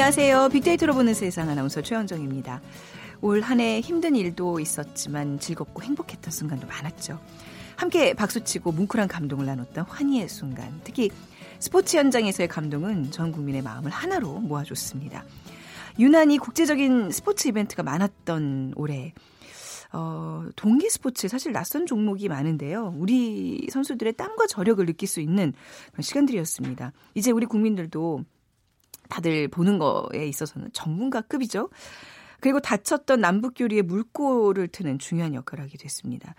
안녕하세요. 빅데이터로 보는 세상 아나운서 최현정입니다. 올 한 해 힘든 일도 있었지만 즐겁고 행복했던 순간도 많았죠. 함께 박수치고 뭉클한 감동을 나눴던 환희의 순간. 특히 스포츠 현장에서의 감동은 전 국민의 마음을 하나로 모아줬습니다. 유난히 국제적인 스포츠 이벤트가 많았던 올해. 어, 동계 스포츠 사실 낯선 종목이 많은데요. 우리 선수들의 땀과 저력을 느낄 수 있는 그런 시간들이었습니다. 이제 우리 국민들도 다들 보는 거에 있어서는 전문가급이죠. 그리고 다쳤던 남북교리의 물꼬를 트는 중요한 역할을 하게 됐습니다.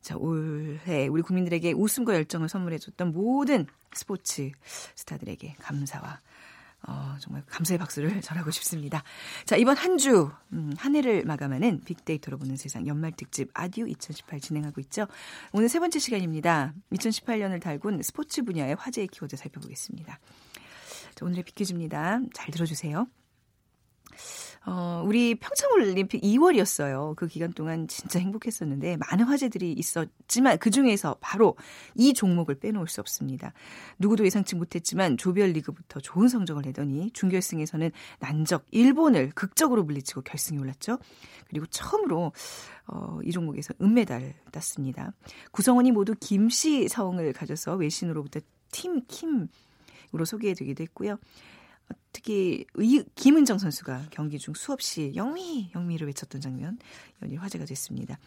자, 올해 우리 국민들에게 웃음과 열정을 선물해줬던 모든 스포츠 스타들에게 감사와 어, 정말 감사의 박수를 전하고 싶습니다. 자, 이번 한 주, 음, 한 해를 마감하는 빅데이터로 보는 세상 연말 특집 아디오 2018 진행하고 있죠. 오늘 세 번째 시간입니다. 2018년을 달군 스포츠 분야의 화제의 키워드 살펴보겠습니다. 자, 오늘의 빅퀴즈입니다. 잘 들어주세요. 어, 우리 평창 올림픽 2월이었어요. 그 기간 동안 진짜 행복했었는데 많은 화제들이 있었지만 그 중에서 바로 이 종목을 빼놓을 수 없습니다. 누구도 예상치 못했지만 조별 리그부터 좋은 성적을 내더니 준결승에서는 난적 일본을 극적으로 물리치고 결승에 올랐죠. 그리고 처음으로 어, 이 종목에서 은메달 땄습니다. 구성원이 모두 김씨 성을 가져서 외신으로부터 팀 킴 으로 소개해드리기도 했고요. 특히 의, 김은정 선수가 경기 중 수없이 영미 영미를 외쳤던 장면 연일 화제가 됐습니다.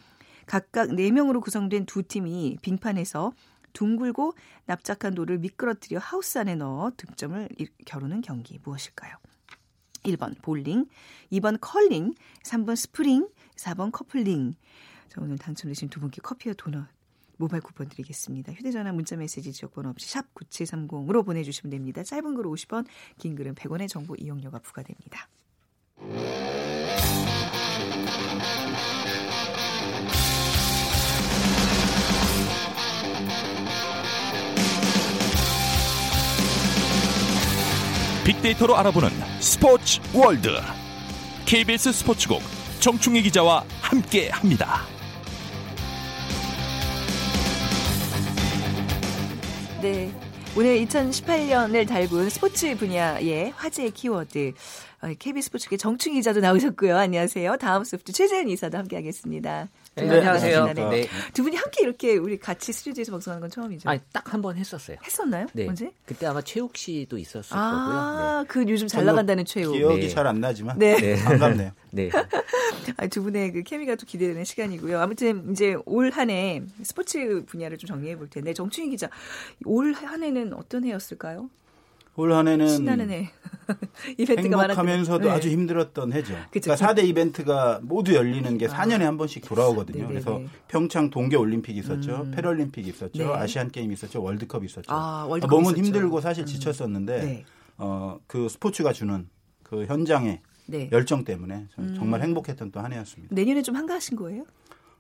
각각 4명으로 구성된 두 팀이 빙판에서 둥글고 납작한 돌을 미끄러뜨려 하우스 안에 넣어 득점을 겨루는 경기 무엇일까요? 1번 볼링, 2번 컬링, 3번 스프링, 4번 커플링. 자, 오늘 당첨되신 두 분께 커피와 도넛 모바일 쿠폰 드리겠습니다. 휴대전화 문자메시지 지역번호 없이 샵 9730으로 보내주시면 됩니다. 짧은 글 50원, 긴 글은 100원의 정보 이용료가 부과됩니다. 빅데이터로 알아보는 스포츠 월드 KBS 스포츠국 정충희 기자와 함께합니다. 네. 오늘 2018년을 달군 스포츠 분야의 화제의 키워드. KBS 어, 스포츠계 정충희 기자도 나오셨고요. 안녕하세요. 다음 소프트 최재현 이사도 함께하겠습니다. 네, 네, 안녕하세요. 네. 네. 두 분이 함께 이렇게 우리 같이 스튜디오에서 방송하는 건 처음이죠? 아니, 딱 한 번 했었어요. 했었나요? 네. 언제? 그때 아마 최욱 씨도 있었을 아, 거고요. 아, 그 요즘 잘 나간다는 최욱. 기억이 네. 잘안 나지만 네. 네. 반갑네요. 네. 아, 두 분의 그 케미가 또 기대되는 시간이고요. 아무튼 이제 올 한 해 스포츠 분야를 좀 정리해 볼 텐데 정충희 기자, 올 한 해는 어떤 해였을까요? 올 한해는 신나는 해. 이벤트가 행복하면서도 네. 아주 힘들었던 해죠. 그쵸. 그러니까 4대 이벤트가 모두 열리는 게 4년에 아. 한 번씩 돌아오거든요. 네네네. 그래서 평창 동계 올림픽 있었죠. 음. 패럴림픽 있었죠. 네. 아시안 게임 있었죠. 월드컵 있었죠. 아, 월드컵 몸은 있었죠. 힘들고 사실 음. 지쳤었는데 네. 어, 그 스포츠가 주는 그 현장의 네. 열정 때문에 음. 정말 행복했던 또 한 해였습니다. 내년에 좀 한가하신 거예요?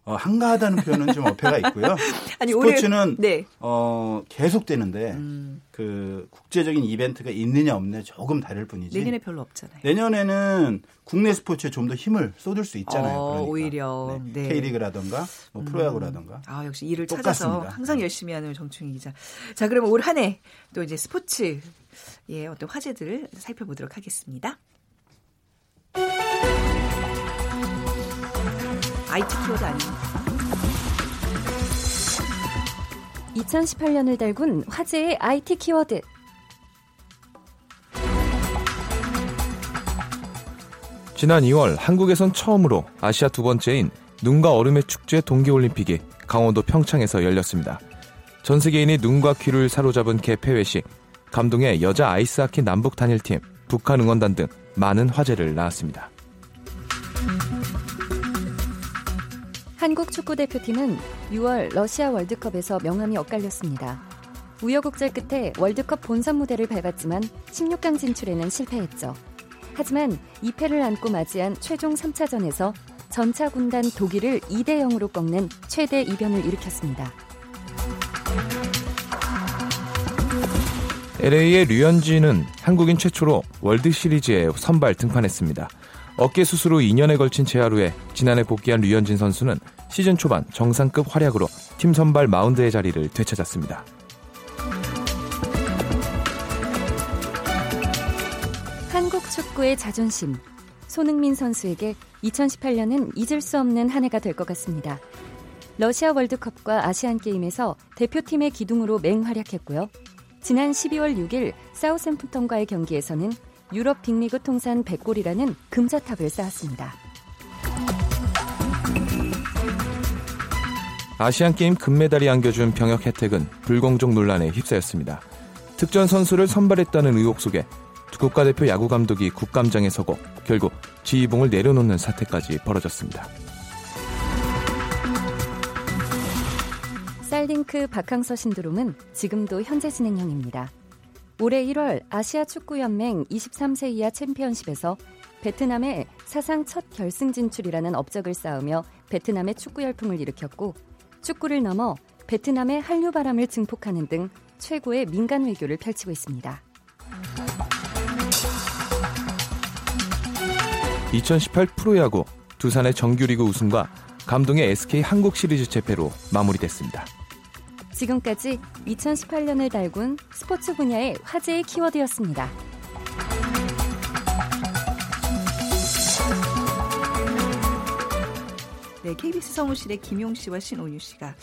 어, 한가하다는 표현은 좀 어폐가 있고요. 아니, 스포츠는 올해, 네. 어, 계속되는데 음. 그 국제적인 이벤트가 있느냐 없느냐 조금 다를 뿐이지. 내년에 별로 없잖아요. 내년에는 국내 스포츠에 좀 더 힘을 쏟을 수 있잖아요. 어, 그러니까. 오히려 네. 네. K리그라던가 뭐 음. 프로야구라던가. 아 역시 일을 똑같습니다. 찾아서 항상 네. 열심히 하는 정충희 기자. 자 그러면 올 한 해 또 이제 스포츠 예 어떤 화제들을 살펴보도록 하겠습니다. IT 키워드 아닙니다. 2018년을 달군 화제의 IT 키워드. 지난 2월 한국에선 처음으로 아시아 두 번째인 눈과 얼음의 축제 동계올림픽이 강원도 평창에서 열렸습니다. 전 세계인이 눈과 귀를 사로잡은 개폐회식, 감동의 여자 아이스하키 남북 단일팀, 북한 응원단 등 많은 화제를 낳았습니다. 한국 축구 대표팀은 6월 러시아 월드컵에서 명함이 엇갈렸습니다. 우여곡절 끝에 월드컵 본선 무대를 밟았지만 16강 진출에는 실패했죠. 하지만 2패를 안고 맞이한 최종 3차전에서 전차 군단 독일을 2대 0으로 꺾는 최대 이변을 일으켰습니다. LA의 류현진은 한국인 최초로 월드 시리즈에 선발 등판했습니다. 어깨 수술 후 2년에 걸친 재활 후에 지난해 복귀한 류현진 선수는 시즌 초반 정상급 활약으로 팀 선발 마운드의 자리를 되찾았습니다. 한국 축구의 자존심. 손흥민 선수에게 2018년은 잊을 수 없는 한 해가 될 것 같습니다. 러시아 월드컵과 아시안 게임에서 대표팀의 기둥으로 맹활약했고요. 지난 12월 6일 사우샘프턴과의 경기에서는 유럽 빅리그 통산 100골이라는 금자탑을 쌓았습니다. 아시안 게임 금메달이 안겨준 병역 혜택은 불공정 논란에 휩싸였습니다. 특전 선수를 선발했다는 의혹 속에 국가대표 야구 감독이 국감장에 서고 결국 지휘봉을 내려놓는 사태까지 벌어졌습니다. 쌀링크 박항서 신드롬은 지금도 현재 진행형입니다. 올해 1월 아시아 축구연맹 23세 이하 챔피언십에서 베트남의 사상 첫 결승 진출이라는 업적을 쌓으며 베트남의 축구 열풍을 일으켰고 축구를 넘어 베트남의 한류 바람을 증폭하는 등 최고의 민간 외교를 펼치고 있습니다. 2018 프로야구 두산의 정규리그 우승과 감동의 SK 한국 시리즈 재패로 마무리됐습니다. 지금까지 2018년을 달군 스포츠 분야의 화제의 키워드였습니다. 네, KBS 성우실의 김용 씨와 신오유 씨가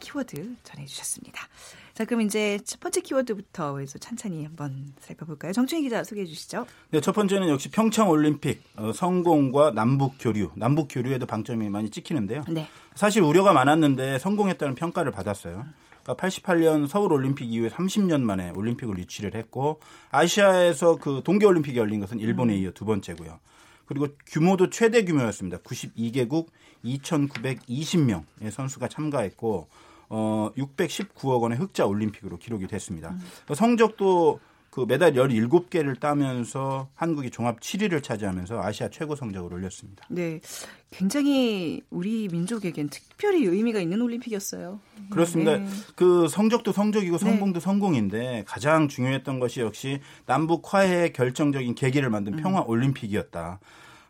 키워드 전해주셨습니다. 자, 그럼 이제 첫 번째 키워드부터 해서 찬찬히 한번 살펴볼까요? 정충희 기자 소개해 주시죠. 네, 첫 번째는 역시 평창 올림픽 어, 성공과 남북 교류, 남북 교류에도 방점이 많이 찍히는데요. 네. 사실 우려가 많았는데 성공했다는 평가를 받았어요. 그러니까 88년 서울 올림픽 이후에 30년 만에 올림픽을 유치를 했고 아시아에서 그 동계 올림픽이 열린 것은 일본에 음. 이어 두 번째고요. 그리고 규모도 최대 규모였습니다. 92개국 2,920명의 선수가 참가했고 어 619억 원의 흑자 올림픽으로 기록이 됐습니다. 음. 성적도 그 메달 17개를 따면서 한국이 종합 7위를 차지하면서 아시아 최고 성적을 올렸습니다. 네. 굉장히 우리 민족에겐 특별히 의미가 있는 올림픽이었어요. 그렇습니다. 네. 그 성적도 성적이고 성공도 네. 성공인데 가장 중요했던 것이 역시 남북 화해의 결정적인 계기를 만든 음. 평화 올림픽이었다.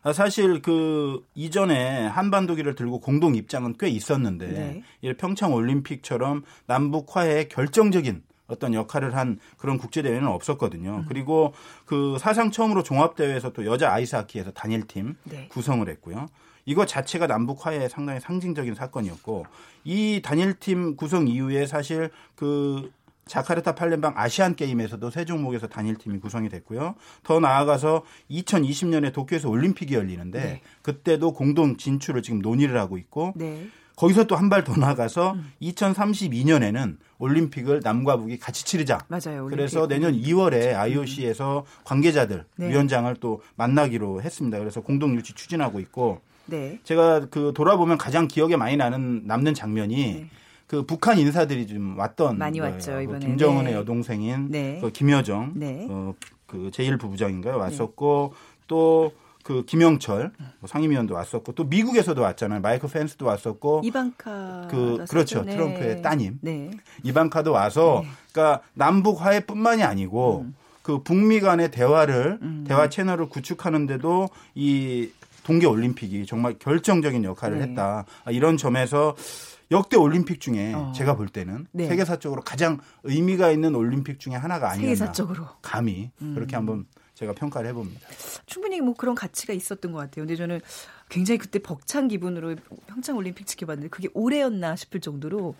아, 사실 그 이전에 한반도기를 들고 공동 입장은 꽤 있었는데 네. 평창 올림픽처럼 남북 화해의 결정적인 어떤 역할을 한 그런 국제 대회는 없었거든요. 음. 그리고 그 사상 처음으로 종합 대회에서 또 여자 아이스하키에서 단일팀 네. 구성을 했고요. 이거 자체가 남북 화해의 상당히 상징적인 사건이었고 이 단일팀 구성 이후에 사실 그 자카르타 팔렘방 아시안 게임에서도 세 종목에서 단일팀이 구성이 됐고요. 더 나아가서 2020년에 도쿄에서 올림픽이 열리는데 네. 그때도 공동 진출을 지금 논의를 하고 있고 네. 거기서 또 한 발 더 나가서 음. 2032년에는 올림픽을 남과 북이 같이 치르자. 맞아요. 올림픽. 그래서 내년 2월에 IOC에서 관계자들 네. 위원장을 또 만나기로 했습니다. 그래서 공동 유치 추진하고 있고 네. 제가 그 돌아보면 가장 기억에 많이 나는 남는 장면이 네. 그 북한 인사들이 좀 왔던 많이 거예요. 왔죠 그 이번에 그 김정은의 네. 여동생인 네. 그 김여정 네. 어, 그 제1부부장인가요 왔었고 또 그 김영철 뭐 상임위원도 왔었고 또 미국에서도 왔잖아요. 마이크 펜스도 왔었고 이방카 그 그렇죠 네. 트럼프의 따님 네. 이방카도 와서 네. 그러니까 남북 화해뿐만이 아니고 음. 그 북미 간의 대화를 음. 대화 채널을 구축하는데도 이 동계 올림픽이 정말 결정적인 역할을 네. 했다. 아, 이런 점에서 역대 올림픽 중에 어. 제가 볼 때는 네. 세계사적으로 가장 의미가 있는 올림픽 중에 하나가 아니었나. 세계사적으로. 감히 음. 그렇게 한번 제가 평가를 해봅니다. 충분히 뭐 그런 가치가 있었던 것 같아요. 근데 저는 굉장히 그때 벅찬 기분으로 평창 올림픽 지켜봤는데 그게 올해였나 싶을 정도로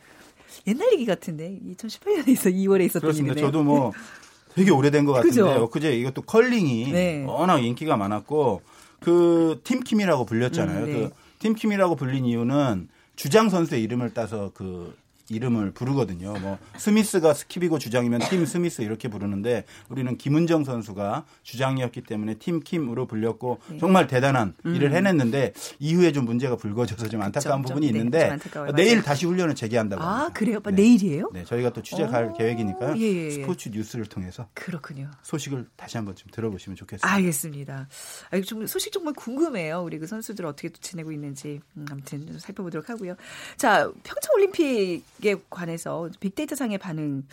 옛날 얘기 같은데 2018년에서 2월에 있었던 그렇습니다. 일이네요. 저도 뭐 되게 오래된 것 같은데 그제 이것도 컬링이 네. 워낙 인기가 많았고 그 팀킴이라고 불렸잖아요. 음, 네. 그 팀킴이라고 불린 이유는 주장 선수의 이름을 따서 그 이름을 부르거든요. 뭐 스미스가 스킵이고 주장이면 팀 스미스 이렇게 부르는데 우리는 김은정 선수가 주장이었기 때문에 팀 킴으로 불렸고 네. 정말 대단한 음. 일을 해냈는데 이후에 좀 문제가 불거져서 좀 안타까운 그렇죠. 부분이 네, 있는데 내일 다시 훈련을 재개한다고 아 합니다. 그래요? 네. 내일이에요? 네, 저희가 또 취재 갈 계획이니까요. 예, 예, 예. 스포츠 뉴스를 통해서 그렇군요. 소식을 다시 한번 좀 들어보시면 좋겠습니다. 알겠습니다. 아, 좀 소식 정말 궁금해요. 우리 그 선수들 어떻게 또 지내고 있는지 음, 아무튼 좀 살펴보도록 하고요. 자 평창 올림픽 에 관해서 빅데이터 상의 반응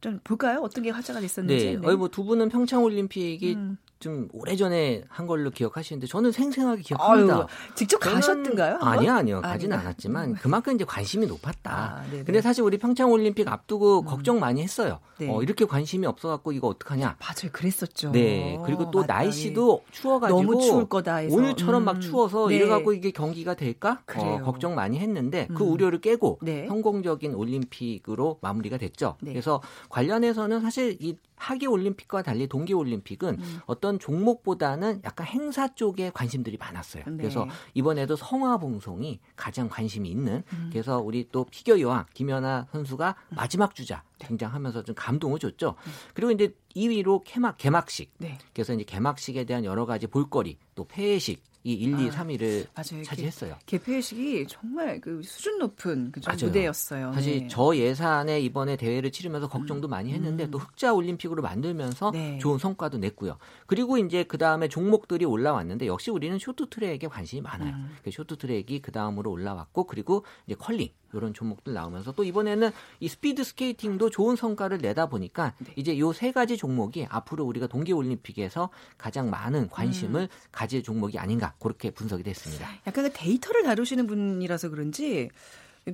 좀 볼까요? 어떤 게 화제가 됐었는지. 네. 네. 뭐두 분은 평창 올림픽이 음. 좀 오래전에 한 걸로 기억하시는데 저는 생생하게 기억합니다. 아유, 직접 가셨던가요? 아니요, 아니요. 가지는 않았지만 음. 그만큼 이제 관심이 높았다. 아, 근데 사실 우리 평창 올림픽 앞두고 음. 걱정 많이 했어요. 네. 어, 이렇게 관심이 없어 갖고 이거 어떡하냐. 맞아요. 그랬었죠. 네. 그리고 또 맞다. 날씨도 추워 가지고 너무 추울 거다 해서 오늘처럼 음. 막 추워서 네. 이래 갖고 이게 경기가 될까? 어, 걱정 많이 했는데 그 음. 우려를 깨고 네. 성공적인 올림픽으로 마무리가 됐죠. 네. 그래서 관련해서는 사실 이 하계 올림픽과 달리 동계 올림픽은 음. 어떤 종목보다는 약간 행사 쪽에 관심들이 많았어요. 네. 그래서 이번에도 성화봉송이 가장 관심이 있는 음. 그래서 우리 또 피겨 여왕 김연아 선수가 음. 마지막 주자 등장하면서 좀 감동을 줬죠. 음. 그리고 이제 2위로 개막 개막식. 네. 그래서 이제 개막식에 대한 여러 가지 볼거리 또 폐회식 이 1, 2, 아, 3위를 맞아요. 차지했어요. 개폐식이 정말 그 수준 높은 그 무대였어요. 사실 네. 저 예산에 이번에 대회를 치르면서 걱정도 음. 많이 했는데 음. 또 흑자 올림픽으로 만들면서 네. 좋은 성과도 냈고요. 그리고 이제 그 다음에 종목들이 올라왔는데 역시 우리는 쇼트트랙에 관심이 많아요. 음. 그 쇼트트랙이 그 다음으로 올라왔고 그리고 이제 컬링 이런 종목들 나오면서 또 이번에는 이 스피드 스케이팅도 좋은 성과를 내다 보니까 네. 이제 요 세 가지 종목이 앞으로 우리가 동계 올림픽에서 가장 많은 관심을 음. 가질 종목이 아닌가 그렇게 분석이 됐습니다. 약간 그 데이터를 다루시는 분이라서 그런지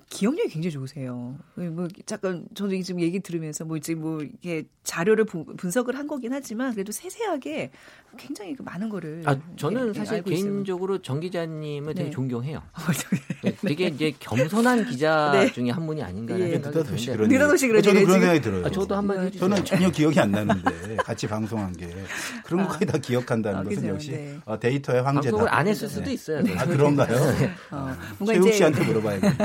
기억력이 굉장히 좋으세요. 뭐 잠깐 저도 지금 얘기 들으면서 뭐 지금 뭐 이게 자료를 분석을 한 거긴 하지만 그래도 세세하게 굉장히 그 많은 거를 아 저는 예, 사실 개인적으로 있어요. 정 기자님을 되게 네. 존경해요. 아, 네. 되게 이제 겸손한 기자 네. 중에 한 분이 아닌가 예. 느닷없이 그런 느닷없이 그런 저도 그런 생각이 들어요. 아, 저도 한번 해주세요. 저는 전혀 기억이 안 나는데 같이 방송한 게 그런 아. 것까지 다 기억한다는 아, 것은 그죠? 역시 네. 어, 데이터의 황제다. 방송을 안 했을 수도 네. 있어요. 아 그런가요? 어, 최욱 씨한테 물어봐야겠네.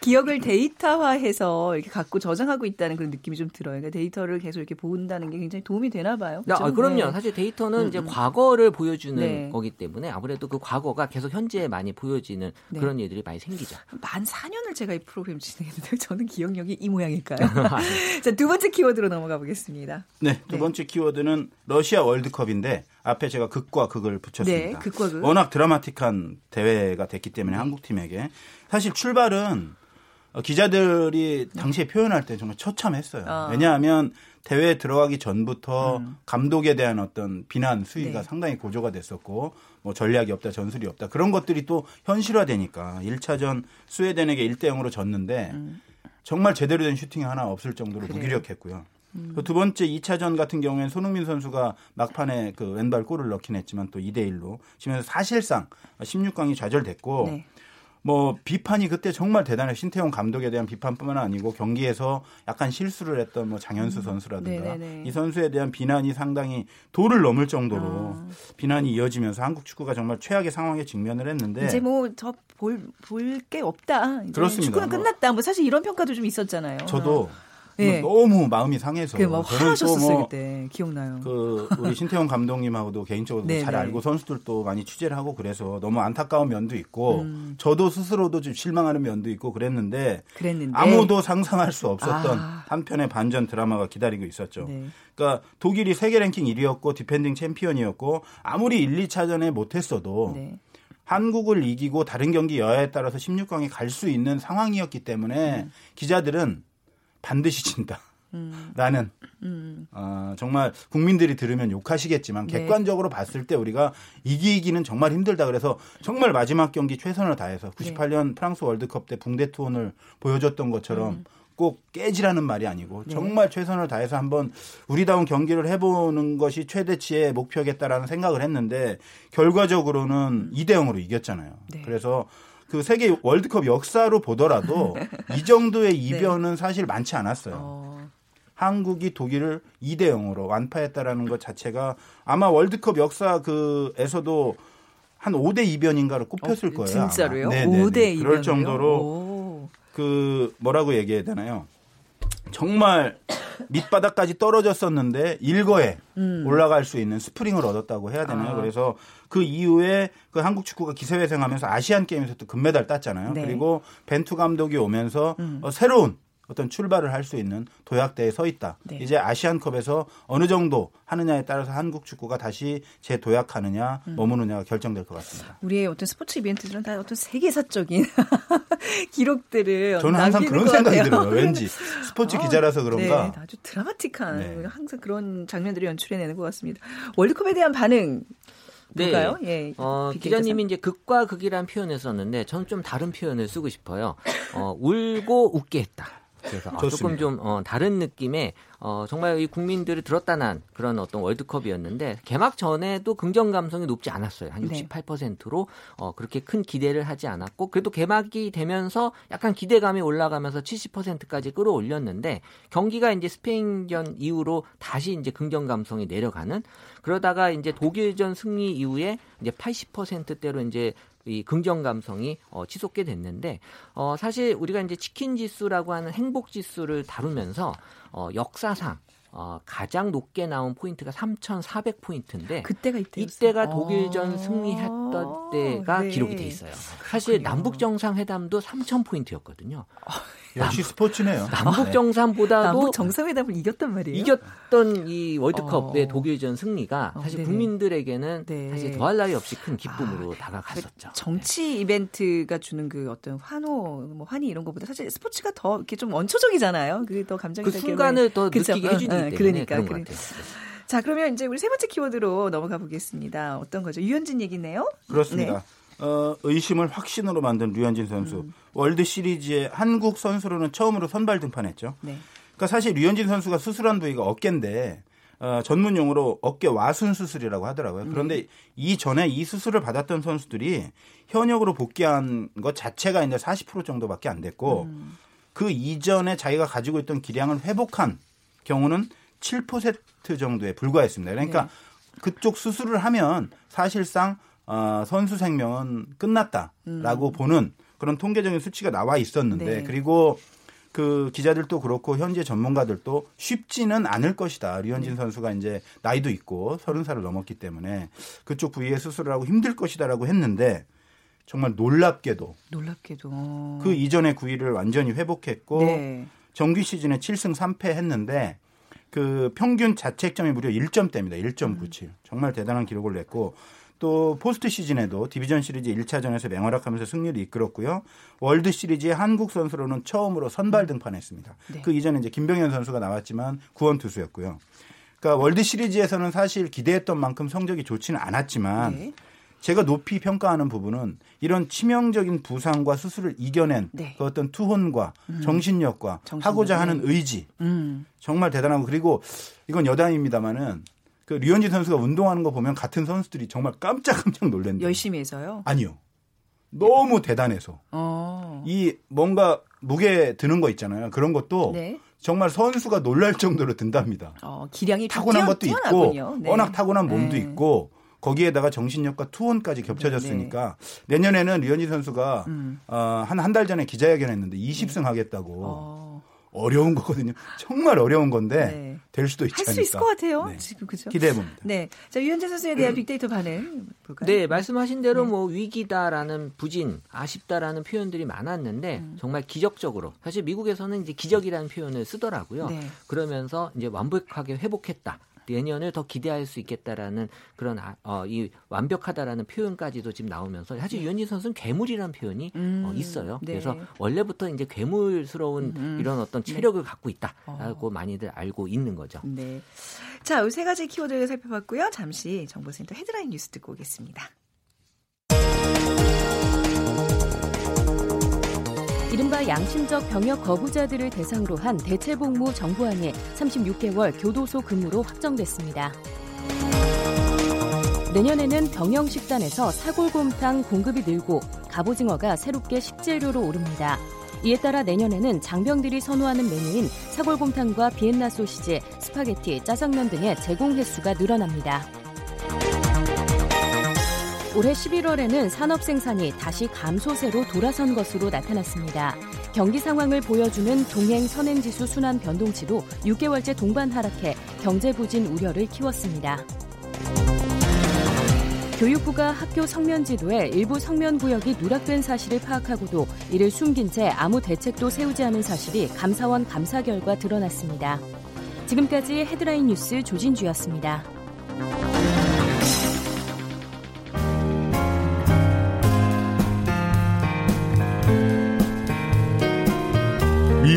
기억을 데이터화해서 이렇게 갖고 저장하고 있다는 그런 느낌이 좀 들어요. 그러니까 데이터를 계속 이렇게 본다는 게 굉장히 도움이 되나 봐요. 그렇죠? 아, 그럼요. 네. 사실 데이터는 음, 이제 음. 과거를 보여주는 네. 거기 때문에 아무래도 그 과거가 계속 현재에 많이 보여지는 네. 그런 일들이 많이 생기죠. 만 4년을 제가 이 프로그램 진행했는데 저는 기억력이 이 모양일까요? 자, 두 번째 키워드로 넘어가 보겠습니다. 네, 두 네. 번째 키워드는 러시아 월드컵인데 앞에 제가 극과 극을 붙였습니다. 네, 극과 극. 워낙 드라마틱한 대회가 됐기 때문에 네. 한국 팀에게 사실 출발은 기자들이 당시에 표현할 때 정말 처참했어요. 어. 왜냐하면 대회에 들어가기 전부터 음. 감독에 대한 어떤 비난 수위가 네. 상당히 고조가 됐었고 뭐 전략이 없다, 전술이 없다 그런 것들이 또 현실화되니까 1차전 스웨덴에게 1대 0으로 졌는데 음. 정말 제대로 된 슈팅이 하나 없을 정도로 그래요. 무기력했고요. 음. 두 번째 2차전 같은 경우에는 손흥민 선수가 막판에 그 왼발 골을 넣긴 했지만 또 2대 1로 지면서 사실상 16강이 좌절됐고 네. 뭐 비판이 그때 정말 대단해 신태용 감독에 대한 비판뿐만 아니고 경기에서 약간 실수를 했던 뭐 장현수 음. 선수라든가 네네네. 이 선수에 대한 비난이 상당히 도를 넘을 정도로 아. 비난이 이어지면서 한국 축구가 정말 최악의 상황에 직면을 했는데 이제 뭐 저 볼 볼 게 없다. 그렇습니다. 축구는 뭐 끝났다. 뭐 사실 이런 평가도 좀 있었잖아요. 저도 네. 너무 마음이 상해서. 그막 화나셨었어요 뭐 그때 기억나요. 그 우리 신태용 감독님하고도 개인적으로 네, 잘 네. 알고 선수들도 많이 취재를 하고 그래서 너무 안타까운 면도 있고 음. 저도 스스로도 좀 실망하는 면도 있고 그랬는데, 그랬는데. 아무도 상상할 수 없었던 아. 한편의 반전 드라마가 기다리고 있었죠. 네. 그러니까 독일이 세계 랭킹 1위였고 디펜딩 챔피언이었고 아무리 1, 2차전에 못했어도. 네. 한국을 이기고 다른 경기 여야에 따라서 16강에 갈 수 있는 상황이었기 때문에 음. 기자들은 반드시 진다. 음. 라는 음. 어, 정말 국민들이 들으면 욕하시겠지만 네. 객관적으로 봤을 때 우리가 이기기는 정말 힘들다 그래서 정말 마지막 경기 최선을 다해서 98년 네. 프랑스 월드컵 때 붕대 투혼을 보여줬던 것처럼 음. 꼭 깨지라는 말이 아니고 네. 정말 최선을 다해서 한번 우리다운 경기를 해보는 것이 최대치의 목표겠다라는 생각을 했는데 결과적으로는 2대 0으로 이겼잖아요. 네. 그래서 그 세계 월드컵 역사로 보더라도 이 정도의 네. 이변은 네. 사실 많지 않았어요. 어. 한국이 독일을 2대 0으로 완파했다라는 것 자체가 아마 월드컵 역사 그에서도 한 5대 이변인가를 꼽혔을 어, 거예요. 진짜로요? 네 5대 이변. 그럴 정도로 오. 그 뭐라고 얘기해야 되나요? 정말 밑바닥까지 떨어졌었는데 일거에 음. 올라갈 수 있는 스프링을 얻었다고 해야 되나요? 아. 그래서 그 이후에 그 한국 축구가 기세회생하면서 아시안 게임에서 또 금메달 땄잖아요. 네. 그리고 벤투 감독이 오면서 음. 어, 새로운 어떤 출발을 할 수 있는 도약대에 서 있다. 네. 이제 아시안컵에서 어느 정도 하느냐에 따라서 한국 축구가 다시 재도약하느냐 음. 머무느냐가 결정될 것 같습니다. 우리의 어떤 스포츠 이벤트들은 다 어떤 세계사적인 기록들을 저는 항상 그런 생각이 들어요. 왠지 스포츠 아, 기자라서 그런가 네, 아주 드라마틱한 네. 항상 그런 장면들을 연출해내는 것 같습니다. 월드컵에 대한 반응 네. 뭘까요? 예. 어, 기자님이 이제 극과 극이란 표현을 썼는데 저는 좀 다른 표현을 쓰고 싶어요. 어, 울고 웃게 했다. 그래서 어, 조금 좀 어, 다른 느낌의 어, 정말 이 국민들이 들었다 난 그런 어떤 월드컵이었는데 개막 전에도 긍정 감성이 높지 않았어요. 한 68%로 어, 그렇게 큰 기대를 하지 않았고 그래도 개막이 되면서 약간 기대감이 올라가면서 70%까지 끌어올렸는데 경기가 이제 스페인전 이후로 다시 이제 긍정 감성이 내려가는 그러다가 이제 독일전 승리 이후에 이제 80%대로 이제 이 긍정 감성이 어, 치솟게 됐는데 어, 사실 우리가 이제 치킨 지수라고 하는 행복 지수를 다루면서 어, 역사상 어, 가장 높게 나온 포인트가 3,400포인트인데 그때가 이때였어요. 이때가 독일전 아~ 승리했던 때가 네. 기록이 돼 있어요. 사실 남북 정상회담도 3,000포인트였거든요. 역시 스포츠네요. 남북 정상보다도 남북 정상회담을 이겼단 말이에요. 이겼던 이 월드컵 의 어. 독일전 승리가 어, 사실 네 국민들에게는 네. 사실 더할 나위 없이 큰 기쁨으로 아, 다가갔었죠. 정치 이벤트가 주는 그 어떤 환호, 뭐 환희 이런 것보다 사실 스포츠가 더 이렇게 좀 원초적이잖아요. 그게 더 감정이 그 순간을 더 그쵸? 느끼게 해주기 어, 때문에 그러니까, 그런 그러니까. 것 같아요. 자, 그러면 이제 우리 세 번째 키워드로 넘어가 보겠습니다. 어떤 거죠? 유현진 얘기네요. 그렇습니다. 네. 어, 의심을 확신으로 만든 류현진 선수. 음. 월드 시리즈에 한국 선수로는 처음으로 선발 등판했죠. 네. 그러니까 사실 류현진 선수가 수술한 부위가 어깨인데 어, 전문 용어로 어깨 와순 수술이라고 하더라고요. 네. 그런데 네. 이전에 이 수술을 받았던 선수들이 현역으로 복귀한 것 자체가 이제 40% 정도밖에 안 됐고 음. 그 이전에 자기가 가지고 있던 기량을 회복한 경우는 7% 정도에 불과했습니다. 그러니까 네. 그쪽 수술을 하면 사실상 어, 선수 생명은 끝났다라고 음. 보는 그런 통계적인 수치가 나와 있었는데 네. 그리고 그 기자들도 그렇고 현재 전문가들도 쉽지는 않을 것이다. 류현진 네. 선수가 이제 나이도 있고 서른 살을 넘었기 때문에 그쪽 부위에 수술을 하고 힘들 것이다라고 했는데 정말 놀랍게도 놀랍게도 그 이전의 구위를 완전히 회복했고 네. 정규 시즌에 7승 3패 했는데 그 평균 자책점이 무려 1점대입니다. 1.97. 음. 정말 대단한 기록을 냈고 또 포스트 시즌에도 디비전 시리즈 1차전에서 맹활약하면서 승리를 이끌었고요. 월드 시리즈의 한국 선수로는 처음으로 선발 등판했습니다. 네. 그 이전에 이제 김병현 선수가 나왔지만 구원 투수였고요. 그러니까 월드 시리즈에서는 사실 기대했던 만큼 성적이 좋지는 않았지만 네. 제가 높이 평가하는 부분은 이런 치명적인 부상과 수술을 이겨낸 네. 그 어떤 투혼과 음. 정신력과 정신력. 하고자 하는 의지 음. 정말 대단하고 그리고 이건 여담입니다마는 그 류현진 선수가 운동하는 거 보면 같은 선수들이 정말 깜짝깜짝 놀랐는데 열심히 해서요? 아니요. 너무 대단해서. 어. 이 뭔가 무게 드는 거 있잖아요. 그런 것도 네. 정말 선수가 놀랄 정도로 든답니다. 어, 기량이 타고난 것도 있고 네. 워낙 타고난 몸도 네. 있고 거기에다가 정신력과 투혼까지 겹쳐졌으니까 네. 내년에는 류현진 선수가 음. 어, 한한 달 전에 기자회견했는데 20승 하겠다고. 어. 어려운 거거든요. 정말 어려운 건데 네. 될 수도 있지 않을까. 할 수 있을 것 같아요. 네. 지금 그죠? 기대해 봅니다. 네. 자, 유현재 선수에 대한 빅데이터 반응 볼까요? 네, 말씀하신 대로 네. 뭐 위기다라는 부진, 아쉽다라는 표현들이 많았는데 음. 정말 기적적으로 사실 미국에서는 이제 기적이라는 표현을 쓰더라고요. 네. 그러면서 이제 완벽하게 회복했다. 내년을 더 기대할 수 있겠다라는 그런 아, 어, 이 완벽하다라는 표현까지도 지금 나오면서 사실 네. 유현진 선수는 괴물이라는 표현이 어, 음, 어, 있어요. 네. 그래서 원래부터 이제 괴물스러운 음, 음. 이런 어떤 네. 체력을 네. 갖고 있다라고 어. 많이들 알고 있는 거죠. 네. 자, 세 가지 키워드를 살펴봤고요. 잠시 정보센터 헤드라인 뉴스 듣고 오겠습니다. 이른바 양심적 병역 거부자들을 대상으로 한 대체복무 정부안이 36개월 교도소 근무로 확정됐습니다. 내년에는 병영식단에서 사골곰탕 공급이 늘고 갑오징어가 새롭게 식재료로 오릅니다. 이에 따라 내년에는 장병들이 선호하는 메뉴인 사골곰탕과 비엔나 소시지, 스파게티, 짜장면 등의 제공 횟수가 늘어납니다. 올해 11월에는 산업 생산이 다시 감소세로 돌아선 것으로 나타났습니다. 경기 상황을 보여주는 동행 선행지수 순환 변동치도 6개월째 동반 하락해 경제 부진 우려를 키웠습니다. 교육부가 학교 석면 지도에 일부 석면 구역이 누락된 사실을 파악하고도 이를 숨긴 채 아무 대책도 세우지 않은 사실이 감사원 감사 결과 드러났습니다. 지금까지 헤드라인 뉴스 조진주였습니다.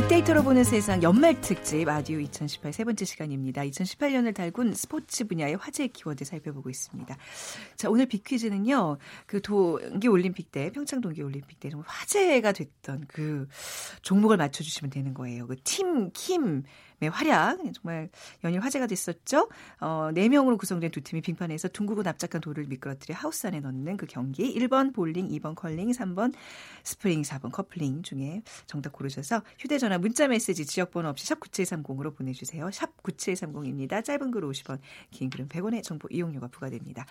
빅데이터로 보는 세상 연말 특집 아디오 2018 세 번째 시간입니다. 2018년을 달군 스포츠 분야의 화제 키워드 살펴보고 있습니다. 자, 오늘 빅퀴즈는요. 그 동계 올림픽 때 평창 동계 올림픽 때 정말 화제가 됐던 그 종목을 맞춰 주시면 되는 거예요. 그 팀 킴 네, 활약 정말 연일 화제가 됐었죠. 어, 4명으로 구성된 두 팀이 빙판에서 둥글고 납작한 돌을 미끄러뜨려 하우스 안에 넣는 그 경기 1번 볼링, 2번 컬링, 3번 스프링, 4번 커플링 중에 정답 고르셔서 휴대 전화 문자 메시지 지역번호 없이 샵 9730으로 보내주세요. 샵 9730입니다. 짧은 글 50원, 긴 글은 100원의 정보 이용료가 부과됩니다.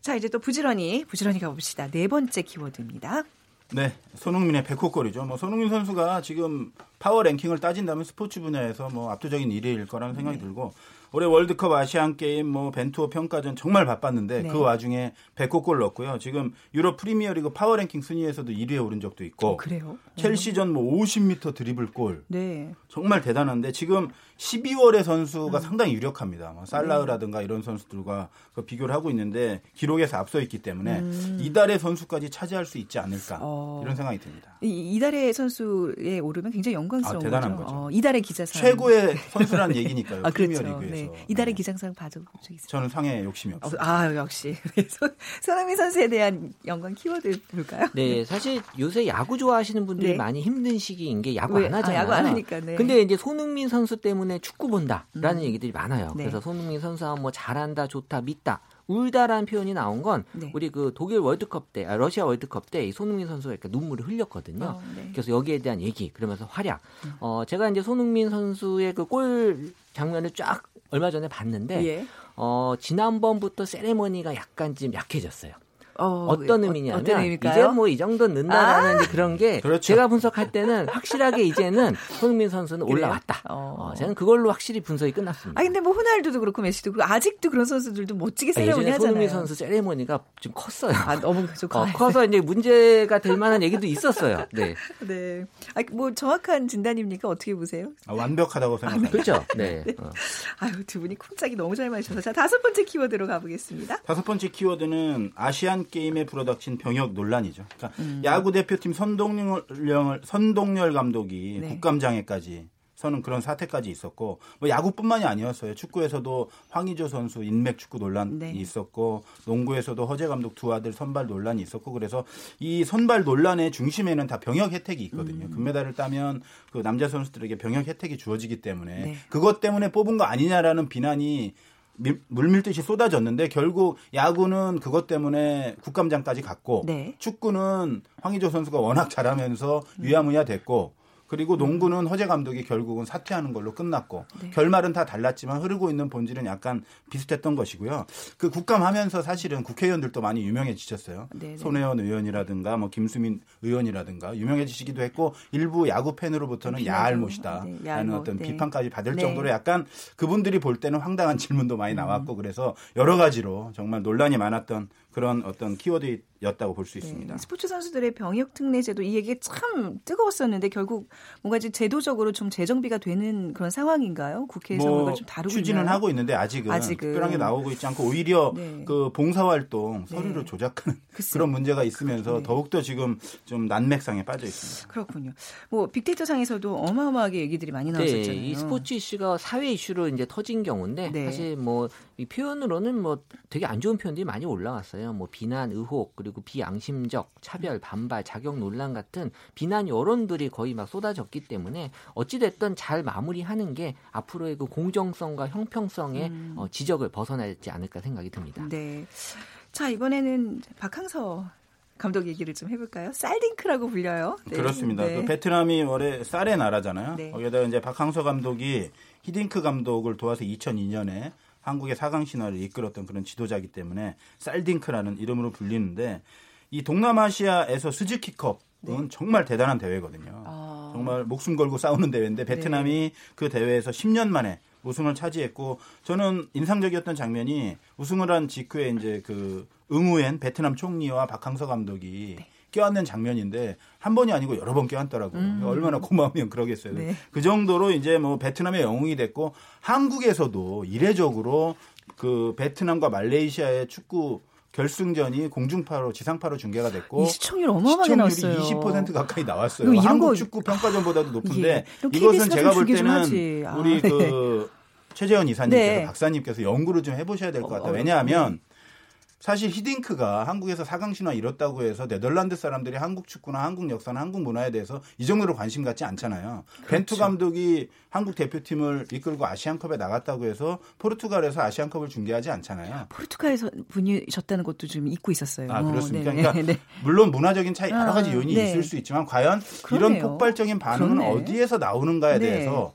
자 이제 또 부지런히 부지런히 가봅시다. 네 번째 키워드입니다. 네, 손흥민의 100호 골이죠. 뭐 손흥민 선수가 지금 파워 랭킹을 따진다면 스포츠 분야에서 뭐 압도적인 1위일 거라는 생각이 네. 들고 올해 월드컵 아시안 게임 뭐 벤투호 평가전 정말 바빴는데 네. 그 와중에 100골 넣었고요. 지금 유럽 프리미어리그 파워 랭킹 순위에서도 1위에 오른 적도 있고. 어, 그래요? 첼시전 뭐 50m 드리블 골. 네. 정말 대단한데 지금 12월의 선수가 음. 상당히 유력합니다. 뭐 살라흐라든가 이런 선수들과 그 비교를 하고 있는데 기록에서 앞서 있기 때문에 음. 이달의 선수까지 차지할 수 있지 않을까 어. 이런 생각이 듭니다. 이, 이달의 선수에 오르면 굉장히 영광스러운 아, 대단한 거죠. 거죠. 어, 이달의 기자상 최고의 선수란 얘기니까요. 아, 그렇죠. 프리미어리그에서. 네. 이달의 네. 기장상 봐준 적 있어요. 저는 상에 욕심이 없어요. 아 역시 손, 손흥민 선수에 대한 영광 키워드 볼까요? 네, 사실 요새 야구 좋아하시는 분들이 네. 많이 힘든 시기인 게 야구 왜? 안 하잖아요. 아, 야구 안 하니까. 네. 근데 이제 손흥민 선수 때문에 축구 본다라는 음. 얘기들이 많아요. 네. 그래서 손흥민 선수가 뭐 잘한다, 좋다, 믿다. 울다라는 표현이 나온 건 네. 우리 그 독일 월드컵 때, 아, 러시아 월드컵 때 이 손흥민 선수가 이렇게 눈물을 흘렸거든요. 어, 네. 그래서 여기에 대한 얘기, 그러면서 활약. 음. 어, 제가 이제 손흥민 선수의 그 골 장면을 쫙 얼마 전에 봤는데, 예. 어, 지난번부터 세레머니가 약간 좀 약해졌어요. 어떤 의미냐면 어, 이제 뭐 이 정도 넣는다라는 아~ 그런 게 그렇죠. 제가 분석할 때는 확실하게 이제는 손흥민 선수는 올라왔다. 어. 어, 저는 그걸로 확실히 분석이 끝났습니다. 아 근데 뭐 호날두도 그렇고 메시도 그렇고 아직도 그런 선수들도 멋지게 세레모니 아, 하잖아요. 손흥민 선수 세레모니가 좀 컸어요. 아 너무 좀 어, 커서 이제 문제가 될 만한 얘기도 있었어요. 네. 네. 아, 뭐 정확한 진단입니까? 어떻게 보세요? 아, 완벽하다고 생각합니다. 아, 그렇죠. 네. 네. 어. 아유 두 분이 쿵짝이 너무 잘 맞으셔서 자 다섯 번째 키워드로 가보겠습니다. 다섯 번째 키워드는 아시안 게임에 불어닥친 병역 논란이죠. 그러니까 음. 야구 대표팀 선동열 선동열 감독이 네. 국감장애까지 서는 그런 사태까지 있었고 뭐 야구뿐만이 아니었어요. 축구에서도 황의조 선수 인맥 축구 논란이 네. 있었고 농구에서도 허재 감독 두 아들 선발 논란이 있었고 그래서 이 선발 논란의 중심에는 다 병역 혜택이 있거든요. 음. 금메달을 따면 그 남자 선수들에게 병역 혜택이 주어지기 때문에 네. 그것 때문에 뽑은 거 아니냐라는 비난이 물밀듯이 쏟아졌는데 결국 야구는 그것 때문에 국감장까지 갔고 네. 축구는 황의조 선수가 워낙 잘하면서 유야무야 됐고 그리고 농구는 허재 감독이 결국은 사퇴하는 걸로 끝났고 네. 결말은 다 달랐지만 흐르고 있는 본질은 약간 비슷했던 것이고요. 그 국감하면서 사실은 국회의원들도 많이 유명해지셨어요. 네, 네. 손혜원 의원이라든가 뭐 김수민 의원이라든가 유명해지시기도 했고 일부 야구 팬으로부터는 야알못이다라는 네, 어떤 네. 비판까지 받을 네. 정도로 약간 그분들이 볼 때는 황당한 질문도 많이 나왔고 음. 그래서 여러 가지로 정말 논란이 많았던 그런 어떤 키워드 였다고 볼수 네. 있습니다. 스포츠 선수들의 병역 특례 제도 이 얘기 참 뜨거웠었는데 결국 뭔가 이제 제도적으로 좀 재정비가 되는 그런 상황인가요? 국회에서 뭐 뭔가 좀 다루고 추진은 있나요? 하고 있는데 아직은, 아직은. 특별하게 나오고 있지 않고 오히려 네. 그 봉사활동 네. 서류를 조작하는 글쎄요. 그런 문제가 있으면서 네. 더욱더 지금 좀 난맥상에 빠져 있습니다. 그렇군요. 뭐 빅데이터 상에서도 어마어마하게 얘기들이 많이 네, 나왔었잖아요. 이 스포츠 이슈가 사회 이슈로 이제 터진 경우인데 네. 사실 뭐 이 표현으로는 뭐 되게 안 좋은 표현들이 많이 올라왔어요. 뭐 비난, 의혹, 그리고 비양심적 차별, 반발, 자격 논란 같은 비난 여론들이 거의 막 쏟아졌기 때문에 어찌 됐든 잘 마무리하는 게 앞으로의 그 공정성과 형평성의 음. 어, 지적을 벗어나지 않을까 생각이 듭니다. 네. 자 이번에는 박항서 감독 얘기를 좀 해볼까요? 쌀딩크라고 불려요. 네. 그렇습니다. 네. 그 베트남이 원래 쌀의 나라잖아요. 네. 거기에다 이제 박항서 감독이 히딩크 감독을 도와서 2002년에 한국의 사강 신화를 이끌었던 그런 지도자이기 때문에 쌀딩크라는 이름으로 불리는데 이 동남아시아에서 스즈키컵은 네. 정말 대단한 대회거든요. 아. 정말 목숨 걸고 싸우는 대회인데 베트남이 네. 그 대회에서 10년 만에 우승을 차지했고 저는 인상적이었던 장면이 우승을 한 직후에 이제 그 응우엔 베트남 총리와 박항서 감독이 네. 껴안는 장면인데 한 번이 아니고 여러 번 껴안더라고요. 음. 얼마나 고마우면 그러겠어요. 네. 그 정도로 이제 뭐 베트남의 영웅이 됐고 한국에서도 이례적으로 그 베트남과 말레이시아의 축구 결승전이 공중파로 지상파로 중계가 됐고 시청률 어마어마하게 나왔어요. 20% 가까이 나왔어요. 한국 거... 축구 평가전보다도 높은데 예. 이것은 제가 볼 때는 아, 우리 네. 그 최재현 이사님께서 네. 박사님께서 연구를 좀 해보셔야 될 것 같아요. 어, 왜냐하면 사실 히딩크가 한국에서 사강 신화 이뤘다고 해서 네덜란드 사람들이 한국 축구나 한국 역사나 한국 문화에 대해서 이 정도로 관심 갖지 않잖아요. 그렇죠. 벤투 감독이 한국 대표팀을 이끌고 아시안컵에 나갔다고 해서 포르투갈에서 아시안컵을 중계하지 않잖아요. 포르투갈에서 분이셨다는 것도 좀 잊고 있었어요. 아 그렇습니까? 어, 그러니까 네. 물론 문화적인 차이 여러 가지 아, 요인이 네. 있을 수 있지만 과연 그러네요. 이런 폭발적인 반응은 그렇네. 어디에서 나오는가에 네. 대해서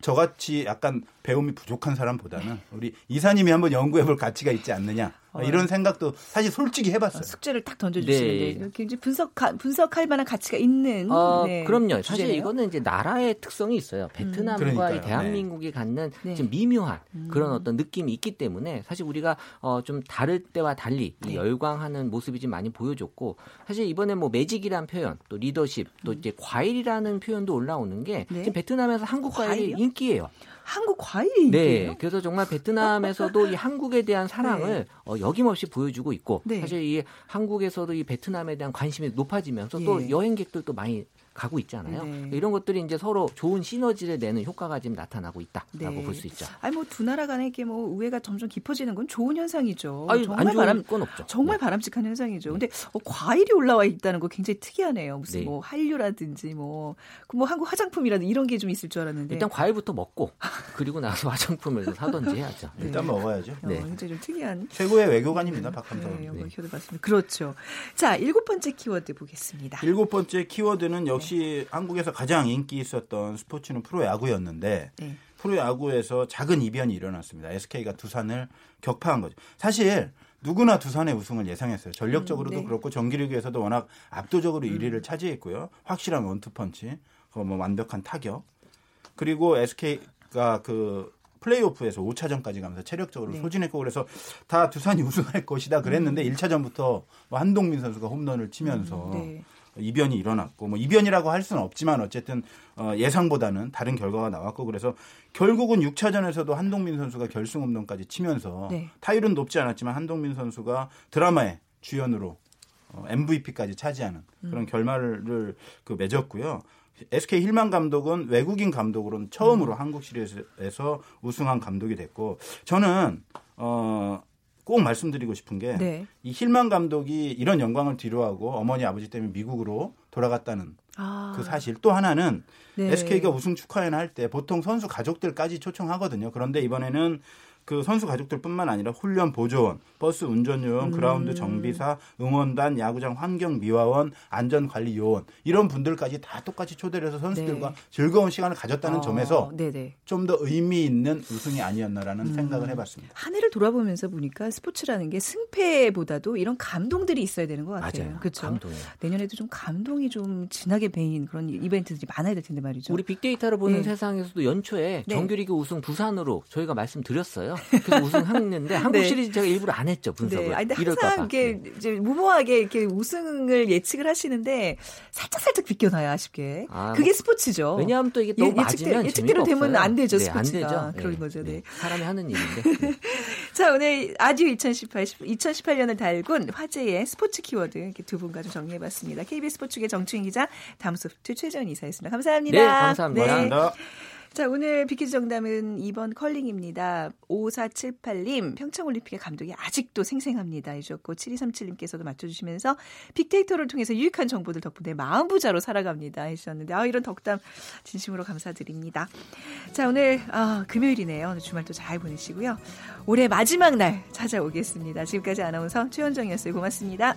저같이 약간 배움이 부족한 사람보다는 우리 이사님이 한번 연구해 볼 가치가 있지 않느냐. 어. 이런 생각도 사실 솔직히 해봤어요. 어, 숙제를 딱 던져주시는데 네. 이렇게 분석 분석할 만한 가치가 있는. 어, 네, 그럼요. 사실 주제네요. 이거는 이제 나라의 특성이 있어요. 베트남과 음. 대한민국이 네. 갖는 네. 좀 미묘한 음. 그런 어떤 느낌이 있기 때문에 사실 우리가 어, 좀 다를 때와 달리 네. 열광하는 모습이 좀 많이 보여줬고 사실 이번에 뭐 매직이란 표현, 또 리더십, 또 음. 이제 과일이라는 표현도 올라오는 게 네. 지금 베트남에서 한국 과일이 인기예요. 한국 과일이 네, 그래서 정말 베트남에서도 이 한국에 대한 사랑을 네. 어, 여김없이 보여주고 있고 네. 사실 이 한국에서도 이 베트남에 대한 관심이 높아지면서 예. 또 여행객들도 많이 가고 있잖아요. 네. 이런 것들이 이제 서로 좋은 시너지를 내는 효과가 지금 나타나고 있다라고 네. 볼수 있죠. 아니 뭐 두 나라 간에 이게 뭐 우애가 점점 깊어지는 건 좋은 현상이죠. 아니, 정말 바람 건 없죠. 정말 네. 바람직한 현상이죠. 근데 어, 과일이 올라와 있다는 거 굉장히 특이하네요. 무슨 네. 뭐 한류라든지 뭐, 그뭐 한국 화장품이라든지 이런 게 좀 있을 줄 알았는데 일단 과일부터 먹고 그리고 나서 화장품을 사던지 해야죠. 네. 일단 먹어야죠. 어, 네. 굉장히 좀 특이한 최고의 외교관입니다, 박ham서 네, 네. 봤습니다. 그렇죠. 자 일곱 번째 키워드 보겠습니다. 일곱 번째 키워드는 역시 한국에서 가장 인기 있었던 스포츠는 프로야구였는데 네. 프로야구에서 작은 이변이 일어났습니다. SK가 두산을 격파한 거죠. 사실 누구나 두산의 우승을 예상했어요. 전력적으로도 음, 네. 그렇고 정기리그에서도 워낙 압도적으로 음. 1위를 차지했고요. 확실한 원투펀치, 뭐 완벽한 타격. 그리고 SK가 그 플레이오프에서 5차전까지 가면서 체력적으로 네. 소진했고 그래서 다 두산이 우승할 것이다 그랬는데 음. 1차전부터 뭐 한동민 선수가 홈런을 치면서 음, 네. 이변이 일어났고 뭐 이변이라고 할 수는 없지만 어쨌든 어 예상보다는 다른 결과가 나왔고 그래서 결국은 6차전에서도 한동민 선수가 결승 홈런까지 치면서 네. 타율은 높지 않았지만 한동민 선수가 드라마의 주연으로 어 MVP까지 차지하는 그런 음. 결말을 그 맺었고요. SK 힐만 감독은 외국인 감독으로는 처음으로 음. 한국 시리즈에서 우승한 감독이 됐고 저는 어 꼭 말씀드리고 싶은 게이 네. 힐만 감독이 이런 영광을 뒤로하고 어머니 아버지 때문에 미국으로 돌아갔다는 아. 그 사실 또 하나는 네. SK가 우승 축하회를 할 때 보통 선수 가족들까지 초청하거든요. 그런데 이번에는 그 선수 가족들뿐만 아니라 훈련 보조원, 버스 운전 요원, 음. 그라운드 정비사, 응원단, 야구장 환경 미화원, 안전 관리 요원 이런 분들까지 다 똑같이 초대를 해서 선수들과 네. 즐거운 시간을 가졌다는 어, 점에서 좀 더 의미 있는 우승이 아니었나라는 음. 생각을 해봤습니다. 한 해를 돌아보면서 보니까 스포츠라는 게 승패보다도 이런 감동들이 있어야 되는 것 같아요. 그렇죠. 감동. 내년에도 좀 감동이 좀 진하게 배인 그런 이벤트들이 많아야 될 텐데 말이죠. 우리 빅데이터로 보는 네. 세상에서도 연초에 네. 정규리그 우승 부산으로 저희가 말씀드렸어요. 그래서 우승했는데 한국 네. 시리즈 제가 일부러 안 했죠 분석을. 네. 아니, 근데 항상 이게 네. 이제 무모하게 이렇게 우승을 예측을 하시는데 살짝 살짝 비껴나요 아쉽게. 아, 그게 뭐, 스포츠죠. 왜냐하면 또 이게 너무 예측대, 예측대로 되면 안 되죠 네, 스포츠가. 안 되죠. 그런 네, 거죠. 네. 사람이 하는 일인데. 자 오늘 아듀 2018 2018년을 달군 화제의 스포츠 키워드 이렇게 두 분과 좀 정리해봤습니다. KBS 스포츠계 정충희 기자, 다음 소프트 최재원 이사였습니다. 감사합니다. 네, 감사합니다. 네. 자, 오늘 비키즈 정답은 2번 컬링입니다. 5478님, 평창올림픽의 감동이 아직도 생생합니다. 해주셨고, 7237님께서도 맞춰주시면서 빅데이터를 통해서 유익한 정보들 덕분에 마음부자로 살아갑니다. 해주셨는데, 아, 이런 덕담 진심으로 감사드립니다. 자, 오늘, 아, 금요일이네요. 오늘 주말 또 잘 보내시고요. 올해 마지막 날 찾아오겠습니다. 지금까지 아나운서 최현정이었어요. 고맙습니다.